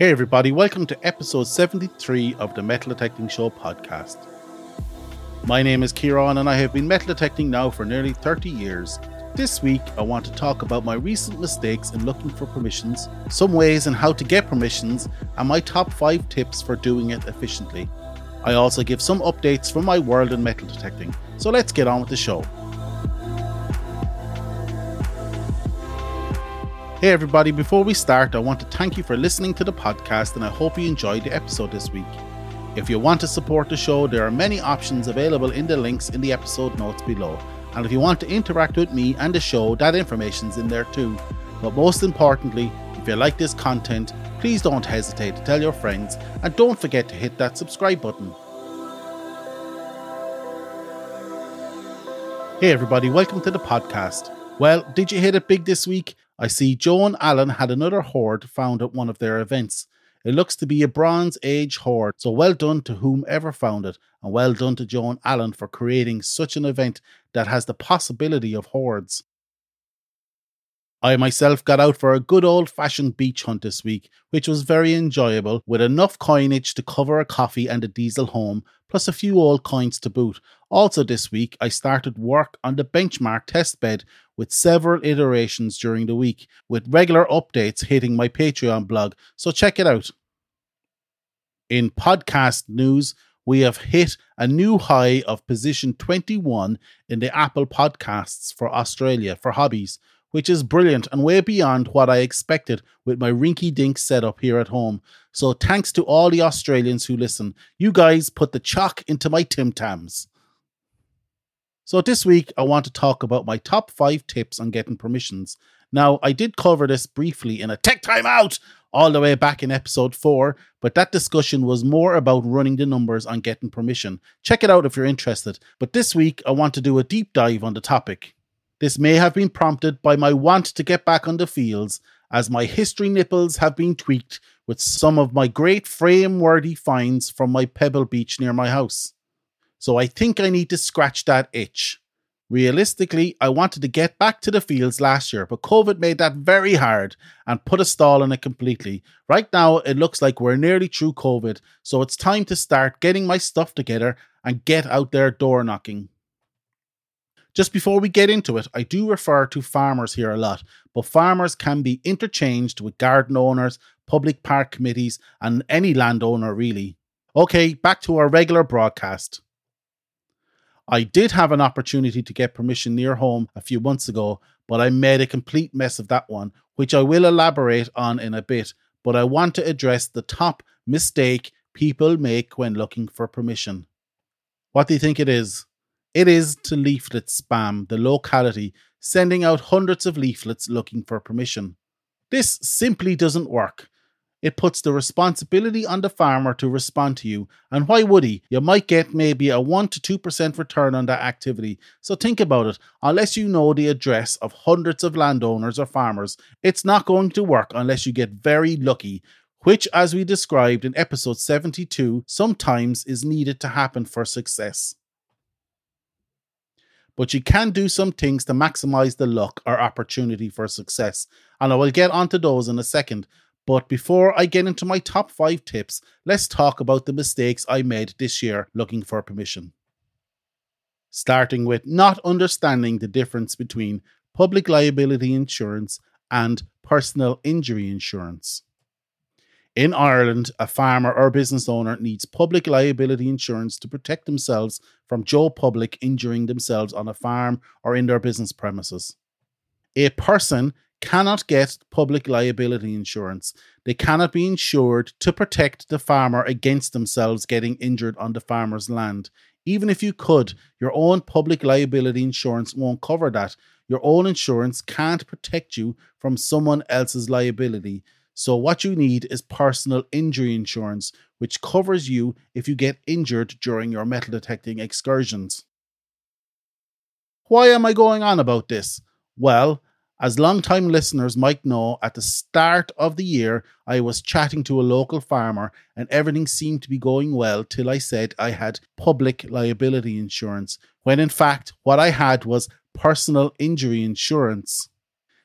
Hey, everybody, welcome to episode 73 of the Metal Detecting Show podcast. My name is Ciaran, and I have been metal detecting now for nearly 30 years. This week, I want to talk about my recent mistakes in looking for permissions, some ways and how to get permissions, and my top 5 tips for doing it efficiently. I also give some updates from my world in metal detecting. So let's get on with the show. Hey, everybody, before we start, I want to thank you for listening to the podcast and I hope you enjoyed the episode this week. If you want to support the show, there are many options available in the links in the episode notes below. And if you want to interact with me and the show, that information's in there too. But most importantly, if you like this content, please don't hesitate to tell your friends and don't forget to hit that subscribe button. Hey, everybody, welcome to the podcast. Well, did you hit it big this week? I see Joan Allen had another hoard found at one of their events. It looks to be a Bronze Age hoard, so well done to whomever found it, and well done to Joan Allen for creating such an event that has the possibility of hoards. I myself got out for a good old fashioned beach hunt this week, which was very enjoyable, with enough coinage to cover a coffee and a diesel home, plus a few old coins to boot. Also, this week, I started work on the benchmark test bed with several iterations during the week, with regular updates hitting my Patreon blog, so check it out. In podcast news, we have hit a new high of position 21 in the Apple Podcasts for Australia for hobbies, which is brilliant and way beyond what I expected with my rinky dink setup here at home. So thanks to all the Australians who listen. You guys put the chalk into my Tim Tams. So this week, I want to talk about my top five tips on getting permissions. Now, I did cover this briefly in a Tech timeout all the way back in episode 4, but that discussion was more about running the numbers on getting permission. Check it out if you're interested. But this week, I want to do a deep dive on the topic. This may have been prompted by my want to get back on the fields, as my history nipples have been tweaked with some of my great frame worthy finds from my pebble beach near my house. So I think I need to scratch that itch. Realistically, I wanted to get back to the fields last year, but COVID made that very hard and put a stall on it completely. Right now, it looks like we're nearly through COVID, so it's time to start getting my stuff together and get out there door knocking. Just before we get into it, I do refer to farmers here a lot, but farmers can be interchanged with garden owners, public park committees, and any landowner really. Okay, back to our regular broadcast. I did have an opportunity to get permission near home a few months ago, but I made a complete mess of that one, which I will elaborate on in a bit. But I want to address the top mistake people make when looking for permission. What do you think it is? It is to leaflet spam the locality, sending out hundreds of leaflets looking for permission. This simply doesn't work. It puts the responsibility on the farmer to respond to you. And why would he? You might get maybe a 1 to 2% return on that activity. So think about it. Unless you know the address of hundreds of landowners or farmers, it's not going to work unless you get very lucky, which, as we described in episode 72, sometimes is needed to happen for success. But you can do some things to maximize the luck or opportunity for success. And I will get onto those in a second. But before I get into my top five tips, let's talk about the mistakes I made this year looking for permission. Starting with not understanding the difference between public liability insurance and personal injury insurance. In Ireland, a farmer or business owner needs public liability insurance to protect themselves from Joe Public injuring themselves on a farm or in their business premises. A person cannot get public liability insurance. They cannot be insured to protect the farmer against themselves getting injured on the farmer's land. Even if you could, your own public liability insurance won't cover that. Your own insurance can't protect you from someone else's liability. So, what you need is personal injury insurance, which covers you if you get injured during your metal detecting excursions. Why am I going on about this? Well, as long-time listeners might know, at the start of the year, I was chatting to a local farmer and everything seemed to be going well till I said I had public liability insurance, when in fact, what I had was personal injury insurance.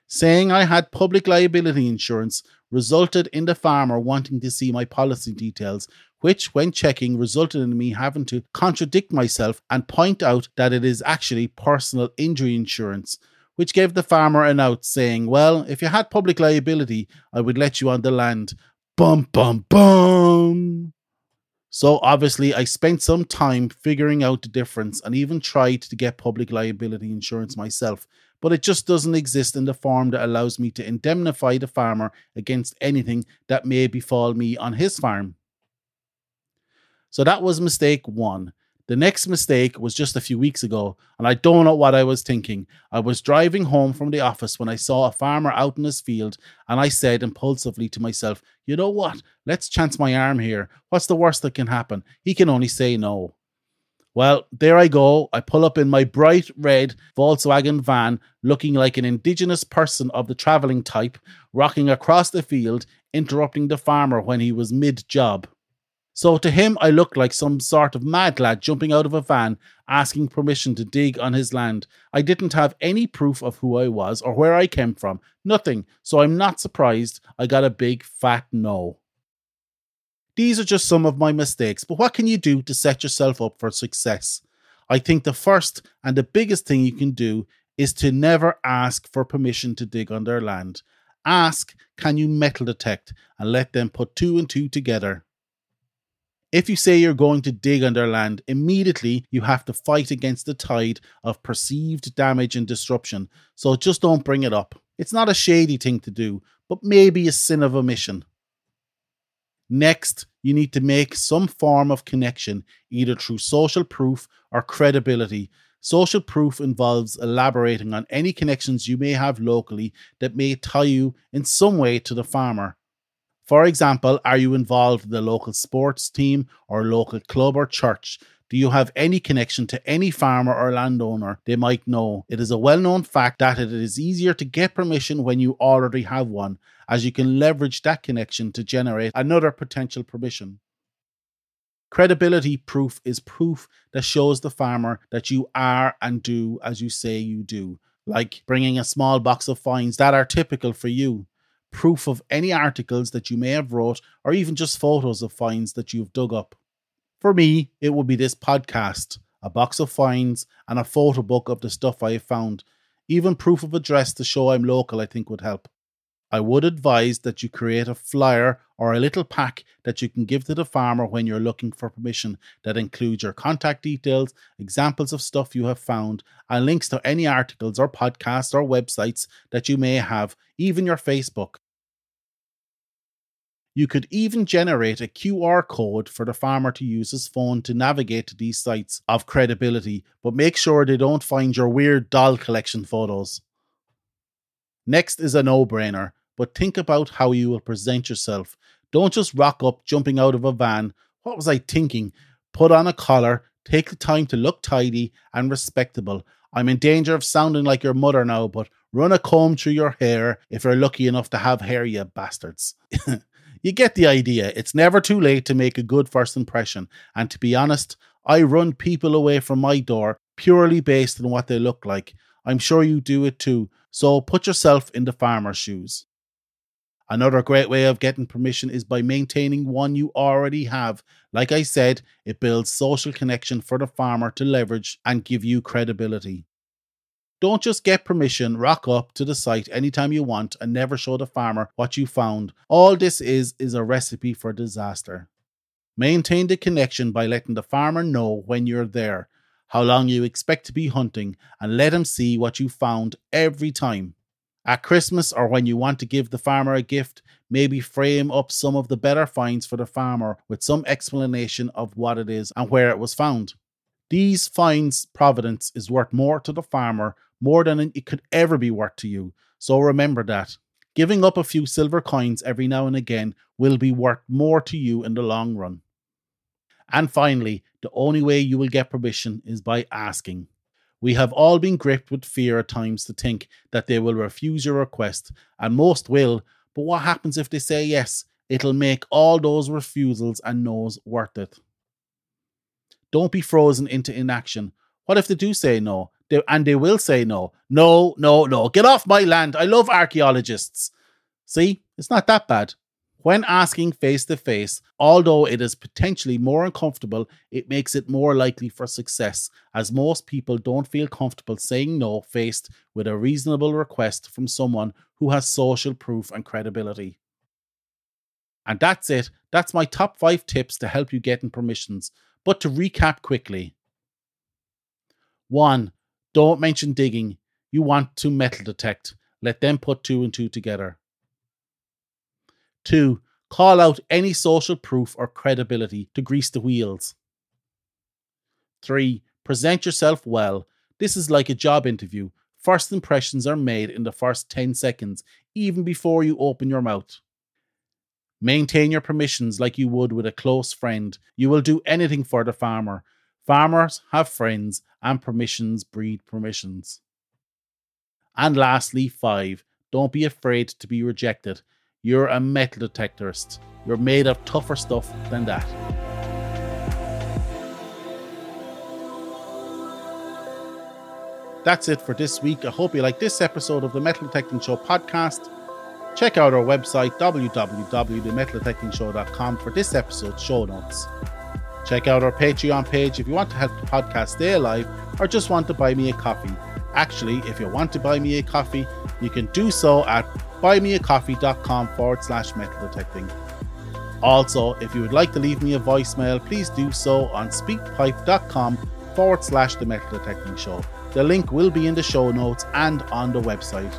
Saying I had public liability insurance resulted in the farmer wanting to see my policy details, which, when checking, resulted in me having to contradict myself and point out that it is actually personal injury insurance, which gave the farmer an out, saying, Well, if you had public liability, I would let you on the land. Bum, bum, bum. So obviously, I spent some time figuring out the difference and even tried to get public liability insurance myself, but it just doesn't exist in the form that allows me to indemnify the farmer against anything that may befall me on his farm. So that was mistake one. The next mistake was just a few weeks ago, and I don't know what I was thinking. I was driving home from the office when I saw a farmer out in his field, and I said impulsively to myself, You know what? Let's chance my arm here. What's the worst that can happen? He can only say no. Well, there I go. I pull up in my bright red Volkswagen van, looking like an indigenous person of the travelling type, rocking across the field, interrupting the farmer when he was mid job. So to him, I looked like some sort of mad lad jumping out of a van, asking permission to dig on his land. I didn't have any proof of who I was or where I came from. Nothing. So I'm not surprised I got a big fat no. These are just some of my mistakes, but what can you do to set yourself up for success? I think the first and the biggest thing you can do is to never ask for permission to dig on their land. Ask, can you metal detect, and let them put two and two together. If you say you're going to dig their land, immediately you have to fight against the tide of perceived damage and disruption, so just don't bring it up. It's not a shady thing to do, but maybe a sin of omission. Next, you need to make some form of connection, either through social proof or credibility. Social proof involves elaborating on any connections you may have locally that may tie you in some way to the farmer. For example, are you involved in the local sports team or local club or church? Do you have any connection to any farmer or landowner they might know? It is a well known fact that it is easier to get permission when you already have one, as you can leverage that connection to generate another potential permission. Credibility proof is proof that shows the farmer that you are and do as you say you do, like bringing a small box of fines that are typical for you, proof of any articles that you may have wrote, or even just photos of finds that you've dug up. For me, it would be this podcast, a box of finds, and a photo book of the stuff I have found. Even proof of address to show I'm local, I think would help. I would advise that you create a flyer or a little pack that you can give to the farmer when you're looking for permission that includes your contact details, examples of stuff you have found, and links to any articles or podcasts or websites that you may have, even your Facebook. You could even generate a QR code for the farmer to use his phone to navigate to these sites of credibility, but make sure they don't find your weird doll collection photos. Next is a no brainer, but think about how you will present yourself. Don't just rock up jumping out of a van. What was I thinking? Put on a collar, take the time to look tidy and respectable. I'm in danger of sounding like your mother now, but run a comb through your hair if you're lucky enough to have hair, you bastards. You get the idea. It's never too late to make a good first impression. And to be honest, I run people away from my door purely based on what they look like. I'm sure you do it too. So put yourself in the farmer's shoes. Another great way of getting permission is by maintaining one you already have. Like I said, it builds social connection for the farmer to leverage and give you credibility. Don't just get permission, rock up to the site anytime you want, and never show the farmer what you found. All this is is a recipe for disaster. Maintain the connection by letting the farmer know when you're there, how long you expect to be hunting, and let him see what you found every time. At Christmas or when you want to give the farmer a gift, maybe frame up some of the better finds for the farmer with some explanation of what it is and where it was found. These finds providence is worth more to the farmer more than it could ever be worth to you. So remember that. Giving up a few silver coins every now and again will be worth more to you in the long run. And finally, the only way you will get permission is by asking. We have all been gripped with fear at times to think that they will refuse your request, and most will, but what happens if they say yes? It'll make all those refusals and no's worth it. Don't be frozen into inaction. What if they do say no? They, and they will say no. No, no, no. Get off my land. I love archaeologists. See, it's not that bad. When asking face to face, although it is potentially more uncomfortable, it makes it more likely for success, as most people don't feel comfortable saying no faced with a reasonable request from someone who has social proof and credibility. And that's it. That's my top five tips to help you get in permissions. But to recap quickly 1. Don't mention digging. You want to metal detect. Let them put two and two together. Two, call out any social proof or credibility to grease the wheels. Three, present yourself well. This is like a job interview. First impressions are made in the first 10 seconds, even before you open your mouth. Maintain your permissions like you would with a close friend. You will do anything for the farmer. Farmers have friends, and permissions breed permissions. And lastly, five, don't be afraid to be rejected. You're a metal detectorist. You're made of tougher stuff than that. That's it for this week. I hope you like this episode of the Metal Detecting Show podcast. Check out our website, www.themetaldetectingshow.com, for this episode's show notes. Check out our Patreon page if you want to help the podcast stay alive or just want to buy me a coffee. Actually, if you want to buy me a coffee, you can do so at buymeacoffee.com forward slash metal detecting. Also, if you would like to leave me a voicemail, please do so on speakpipe.com forward slash the metal detecting show. The link will be in the show notes and on the website.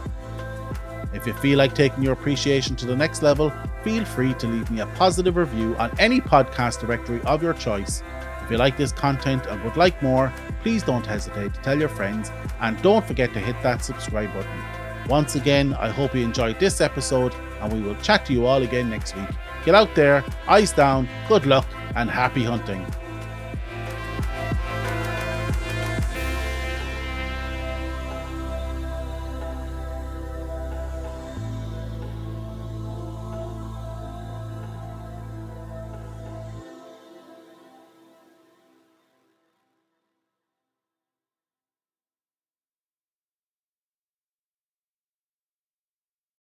If you feel like taking your appreciation to the next level, feel free to leave me a positive review on any podcast directory of your choice. If you like this content and would like more, please don't hesitate to tell your friends and don't forget to hit that subscribe button. Once again, I hope you enjoyed this episode and we will chat to you all again next week. Get out there, eyes down, good luck, and happy hunting.